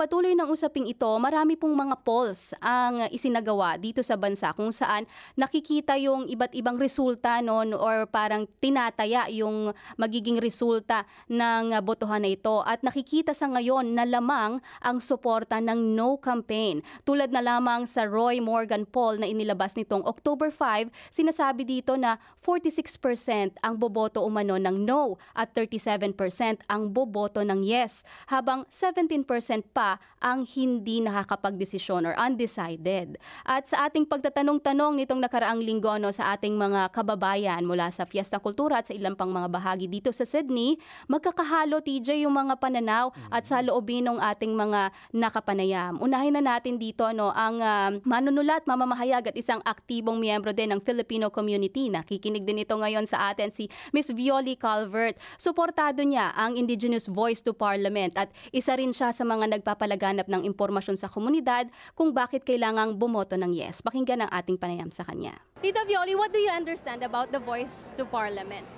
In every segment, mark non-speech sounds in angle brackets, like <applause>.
pagpapatuloy ng usaping ito, marami pong mga polls ang isinagawa dito sa bansa kung saan nakikita yung iba't ibang resulta no or parang tinataya yung magiging resulta ng botohan na ito at nakikita sa ngayon na lamang ang suporta ng no campaign. Tulad na lamang sa Roy Morgan poll na inilabas nitong October 5, sinasabi dito na 46% ang boboto umano ng no at 37% ang boboto ng yes, habang 17% pa ang hindi nakakapagdesisyon or undecided. At sa ating pagtatanong-tanong nitong nakaraang linggo no, sa ating mga kababayan mula sa Fiesta Kultura at sa ilang pang mga bahagi dito sa Sydney, magkakahalo TJ yung mga pananaw at sa loobin ng ating mga nakapanayam. Unahin na natin dito no, ang uh, manunulat, mamamahayag at isang aktibong miyembro din ng Filipino community. Nakikinig din ito ngayon sa atin si Miss Violi Calvert. Suportado niya ang Indigenous Voice to Parliament at isa rin siya sa mga nagpapalaganap ng impormasyon sa komunidad kung bakit kailangang bumoto ng yes. Pakinggan ang ating panayam sa kanya. Tita Violi, what do you understand about the Voice to Parliament?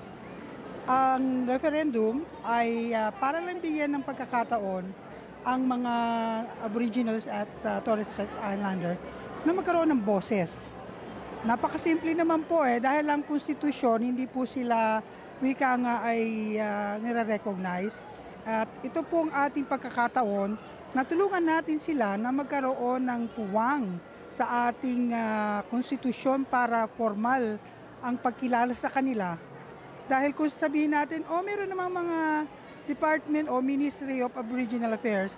Ang referendum ay uh, para lang bigyan ng pagkakataon ang mga Aboriginals at uh, Torres Strait Islander na magkaroon ng boses. Napakasimple naman po eh, dahil ang konstitusyon, hindi po sila wika nga ay uh, nire-recognize. At ito po ang ating pagkakataon na tulungan natin sila na magkaroon ng puwang sa ating uh, konstitusyon para formal ang pagkilala sa kanila. Dahil kung sabihin natin, oh meron namang mga Department o Ministry of Aboriginal Affairs,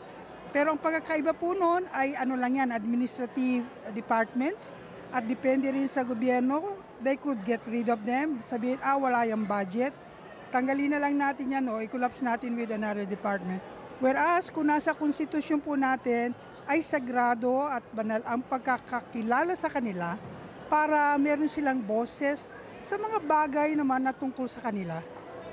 pero ang pagkakaiba po noon ay ano lang yan, administrative departments at depende rin sa gobyerno, they could get rid of them. Sabihin, ah, wala yung budget. Tanggalin na lang natin yan o i-collapse natin with another department. Whereas kung nasa konstitusyon po natin ay sagrado at banal ang pagkakakilala sa kanila para meron silang boses sa mga bagay naman na tungkol sa kanila.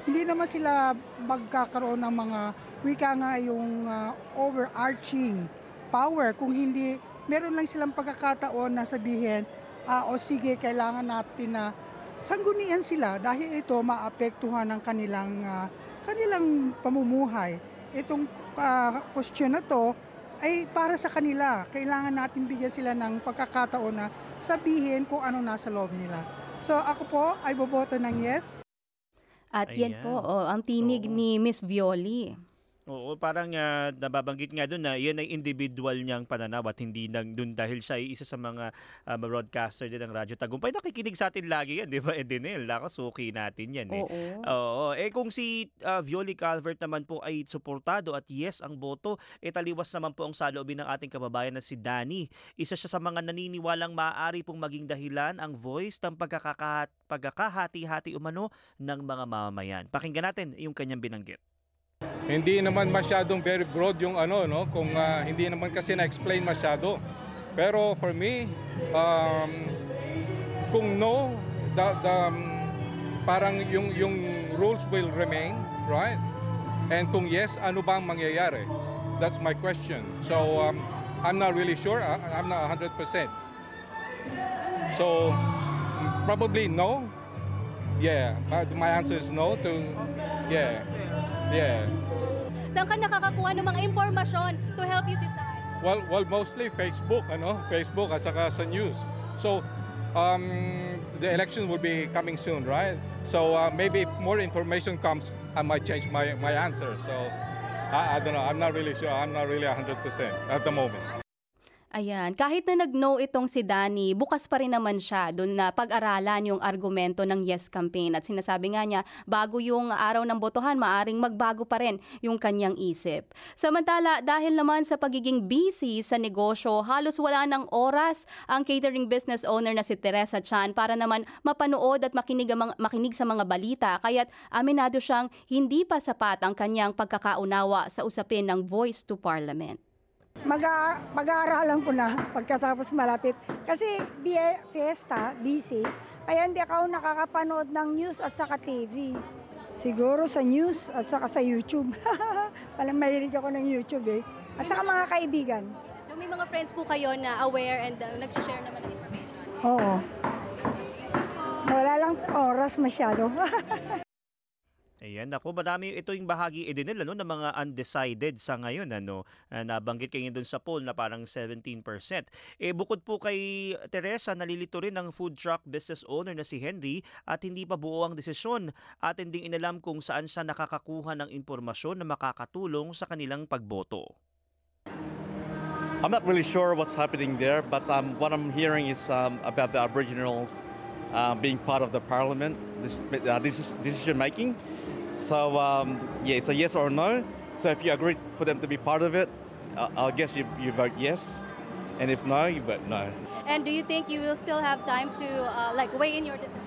Hindi naman sila magkakaroon ng mga wika nga yung uh, overarching power kung hindi meron lang silang pagkakataon na sabihin uh, o sige kailangan natin na sanggunian sila dahil ito maapektuhan ng kanilang uh, kanilang pamumuhay. Itong uh, question na to ay para sa kanila. Kailangan natin bigyan sila ng pagkakataon na sabihin kung ano nasa loob nila. So ako po ay boboto ng yes. At yan po, oh, ang tinig Oo. ni Miss Violi. Oo, parang ah, nababanggit nga doon na yan ay individual niyang pananaw at hindi nang doon dahil siya ay isa sa mga ah, broadcaster din ng Radyo Tagumpay. Nakikinig sa atin lagi yan, di ba, Edenel? Nako, suki natin yan eh. Oo. Oo. Eh kung si ah, Violi Calvert naman po ay suportado at yes ang boto, eh taliwas naman po ang saloobin ng ating kababayan na si Danny. Isa siya sa mga naniniwalang maaari pong maging dahilan ang voice ng pagkakakat pagkakahati-hati umano ng mga mamamayan. Pakinggan natin yung kanyang binanggit. Hindi naman masyadong very broad yung ano, no? Kung ah, hindi naman kasi na-explain masyado. Pero for me, um, kung no, the, the, um, parang yung, yung rules will remain, right? And kung yes, ano bang mangyayari? That's my question. So, um, I'm not really sure. I, I'm not 100%. So, probably no. Yeah, my, my answer is no to, yeah, yeah. Saan ka nakakakuha ng mga impormasyon to help you decide? Well, well, mostly Facebook, ano? Facebook at saka sa news. So, um, the election will be coming soon, right? So uh, maybe if more information comes, I might change my, my answer. So I, I don't know. I'm not really sure. I'm not really 100% at the moment. Ayan, kahit na nag-no itong si Danny, bukas pa rin naman siya doon na pag-aralan yung argumento ng Yes campaign. At sinasabi nga niya, bago yung araw ng botohan, maaring magbago pa rin yung kanyang isip. Samantala, dahil naman sa pagiging busy sa negosyo, halos wala ng oras ang catering business owner na si Teresa Chan para naman mapanood at makinig, makinig sa mga balita. Kaya't aminado siyang hindi pa sapat ang kanyang pagkakaunawa sa usapin ng Voice to Parliament. Mag- mag-aaralan ko na pagkatapos malapit. Kasi bie- fiesta, busy, kaya hindi ako nakakapanood ng news at saka TV. Siguro sa news at saka sa YouTube. <laughs> Palang mahilig ako ng YouTube eh. At saka mga kaibigan. So may mga friends po kayo na aware and uh, nag-share naman ng information. Oo. Wala lang oras masyado. <laughs> Ayan, ako madami ito yung bahagi eh, din nila no, ng mga undecided sa ngayon ano. Ah, nabanggit kayo doon sa poll na parang 17%. Eh bukod po kay Teresa, nalilito rin ng food truck business owner na si Henry at hindi pa buo ang desisyon at hindi inalam kung saan siya nakakakuha ng impormasyon na makakatulong sa kanilang pagboto. I'm not really sure what's happening there, but um, what I'm hearing is um, about the Aboriginals uh, being part of the parliament, this, uh, this decision making. So um, yeah, it's a yes or no. So if you agree for them to be part of it, uh, I guess you, you vote yes, and if no, you vote no. And do you think you will still have time to uh, like weigh in your decision?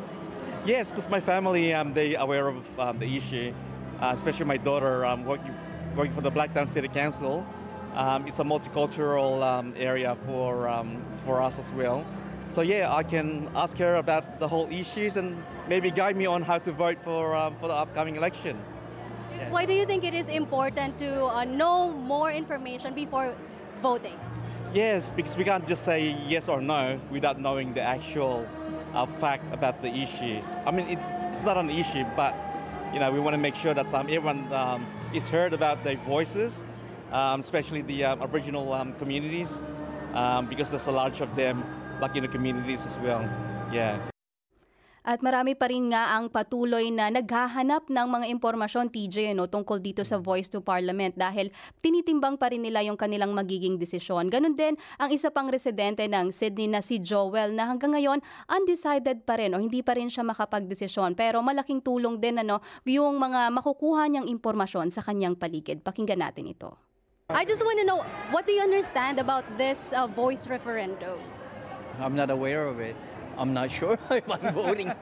Yes, because my family, um, they are aware of um, the issue, uh, especially my daughter um, working working for the Blacktown City Council. Um, it's a multicultural um, area for um, for us as well. So yeah, I can ask her about the whole issues and maybe guide me on how to vote for um, for the upcoming election. Why do you think it is important to uh, know more information before voting? Yes, because we can't just say yes or no without knowing the actual uh, fact about the issues. I mean, it's it's not an issue, but you know, we want to make sure that um, everyone um, is heard about their voices, um, especially the um, Aboriginal um, communities, um, because there's a large of them, Latino communities as well. Yeah. At marami pa rin nga ang patuloy na naghahanap ng mga impormasyon TJ no, tungkol dito sa Voice to Parliament dahil tinitimbang pa rin nila yung kanilang magiging desisyon. Ganon din ang isa pang residente ng Sydney na si Joel na hanggang ngayon undecided pa rin o hindi pa rin siya makapagdesisyon pero malaking tulong din ano, yung mga makukuha niyang impormasyon sa kanyang paligid. Pakinggan natin ito. I just want to know what do you understand about this uh, voice referendum? I'm not aware of it. I'm not sure <laughs> if I'm voting.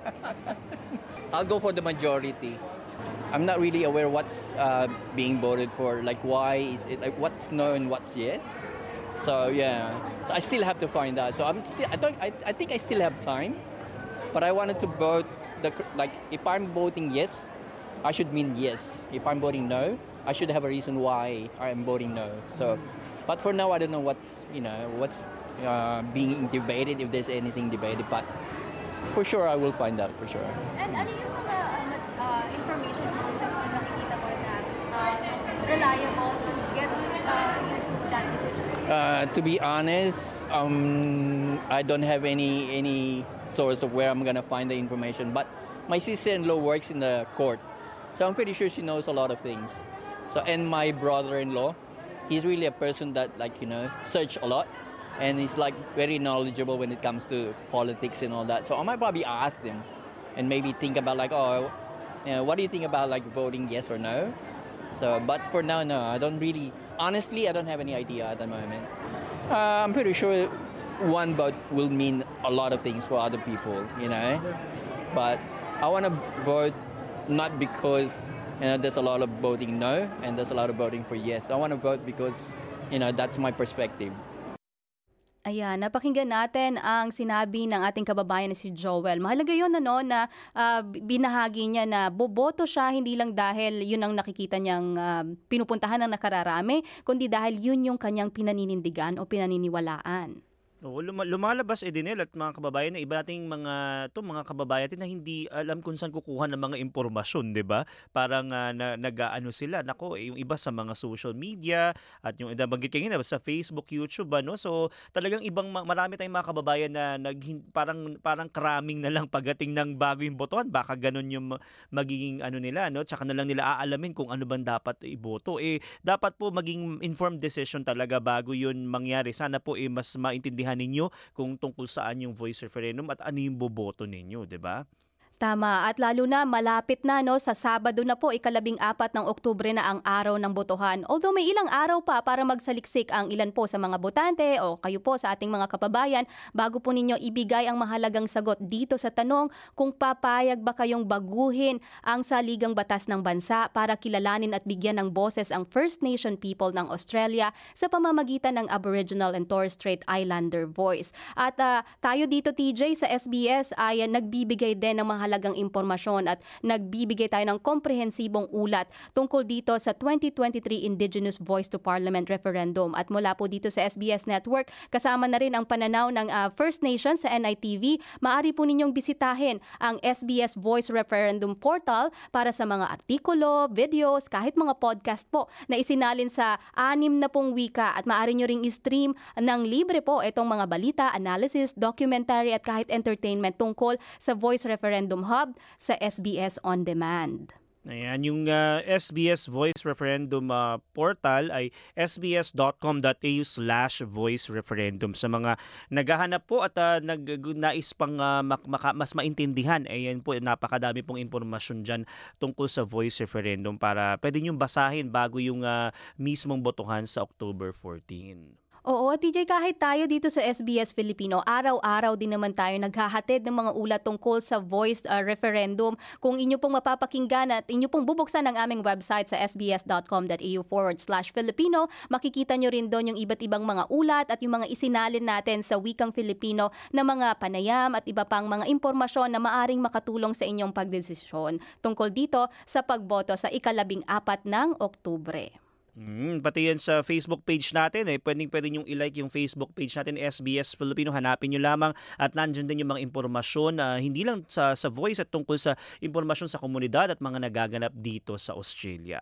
I'll go for the majority. I'm not really aware what's uh, being voted for. Like, why is it like what's no and what's yes? So yeah, so I still have to find out. So I'm still. I don't. I, I think I still have time, but I wanted to vote the like. If I'm voting yes, I should mean yes. If I'm voting no, I should have a reason why I'm voting no. So, but for now, I don't know what's you know what's uh, being debated if there's anything debated. But for sure, I will find out for sure. And ano yung mga uh, information sources na nakikita mo na uh, reliable to get uh, you to that decision? Uh, to be honest, um, I don't have any any source of where I'm gonna find the information. But my sister-in-law works in the court, so I'm pretty sure she knows a lot of things. So and my brother-in-law, he's really a person that like you know search a lot, and he's like very knowledgeable when it comes to politics and all that. So I might probably ask them, and maybe think about like oh, you know, what do you think about like voting yes or no? So, but for now, no, I don't really. Honestly, I don't have any idea at the moment. Uh, I'm pretty sure one vote will mean a lot of things for other people, you know. But I want to vote not because you know there's a lot of voting no and there's a lot of voting for yes. I want to vote because you know that's my perspective. Ayan, napakinggan natin ang sinabi ng ating kababayan na si Joel. Mahalaga yun ano, na uh, binahagi niya na boboto siya hindi lang dahil yun ang nakikita niyang uh, pinupuntahan ng nakararami, kundi dahil yun yung kanyang pinaninindigan o pinaniniwalaan. Oo, luma- lumalabas Edinel at mga kababayan na iba nating mga to mga kababayan natin na hindi alam kung saan kukuha ng mga impormasyon, 'di ba? Parang uh, na, nag-aano sila, nako, eh, yung iba sa mga social media at yung iba banggit kayo sa Facebook, YouTube, ano. So, talagang ibang marami tayong mga kababayan na nag parang parang cramming na lang pagdating ng bago yung botohan, baka ganun yung magiging ano nila, no? Tsaka na lang nila aalamin kung ano bang dapat iboto. Eh dapat po maging informed decision talaga bago yun mangyari. Sana po eh mas maintindihan ninyo kung tungkol saan yung voice referendum at ano yung boboto ninyo, 'di ba? Tama. At lalo na malapit na no sa Sabado na po ikalabing apat ng Oktubre na ang araw ng botohan. Although may ilang araw pa para magsaliksik ang ilan po sa mga botante o kayo po sa ating mga kababayan bago po ninyo ibigay ang mahalagang sagot dito sa tanong kung papayag ba kayong baguhin ang saligang batas ng bansa para kilalanin at bigyan ng boses ang First Nation people ng Australia sa pamamagitan ng Aboriginal and Torres Strait Islander voice. At uh, tayo dito TJ sa SBS ay uh, nagbibigay din ng mahalagang mahalagang impormasyon at nagbibigay tayo ng komprehensibong ulat tungkol dito sa 2023 Indigenous Voice to Parliament referendum. At mula po dito sa SBS Network, kasama na rin ang pananaw ng uh, First Nations sa NITV. Maari po ninyong bisitahin ang SBS Voice Referendum portal para sa mga artikulo, videos, kahit mga podcast po na isinalin sa anim na pong wika at maaari nyo ring stream ng libre po itong mga balita, analysis, documentary at kahit entertainment tungkol sa Voice Referendum Hub sa SBS On Demand. Ayan, yung uh, SBS Voice Referendum uh, portal ay sbs.com.au slash voice referendum. Sa mga naghahanap po at uh, nag, nais pang uh, maka, mas maintindihan, ayan po, napakadami pong impormasyon dyan tungkol sa voice referendum para pwede nyo basahin bago yung uh, mismong botohan sa October 14. Oo, TJ, kahit tayo dito sa SBS Filipino, araw-araw din naman tayo naghahatid ng mga ulat tungkol sa voice uh, referendum. Kung inyo pong mapapakinggan at inyo pong bubuksan ang aming website sa sbs.com.au forward slash Filipino, makikita nyo rin doon yung iba't ibang mga ulat at yung mga isinalin natin sa wikang Filipino na mga panayam at iba pang mga impormasyon na maaring makatulong sa inyong pagdesisyon tungkol dito sa pagboto sa ikalabing apat ng Oktubre. Mm, pati yan sa Facebook page natin eh. Pwedeng pwede nyo i-like yung Facebook page natin SBS Filipino. Hanapin nyo lamang at nandyan din yung mga impormasyon uh, hindi lang sa, sa voice at tungkol sa impormasyon sa komunidad at mga nagaganap dito sa Australia.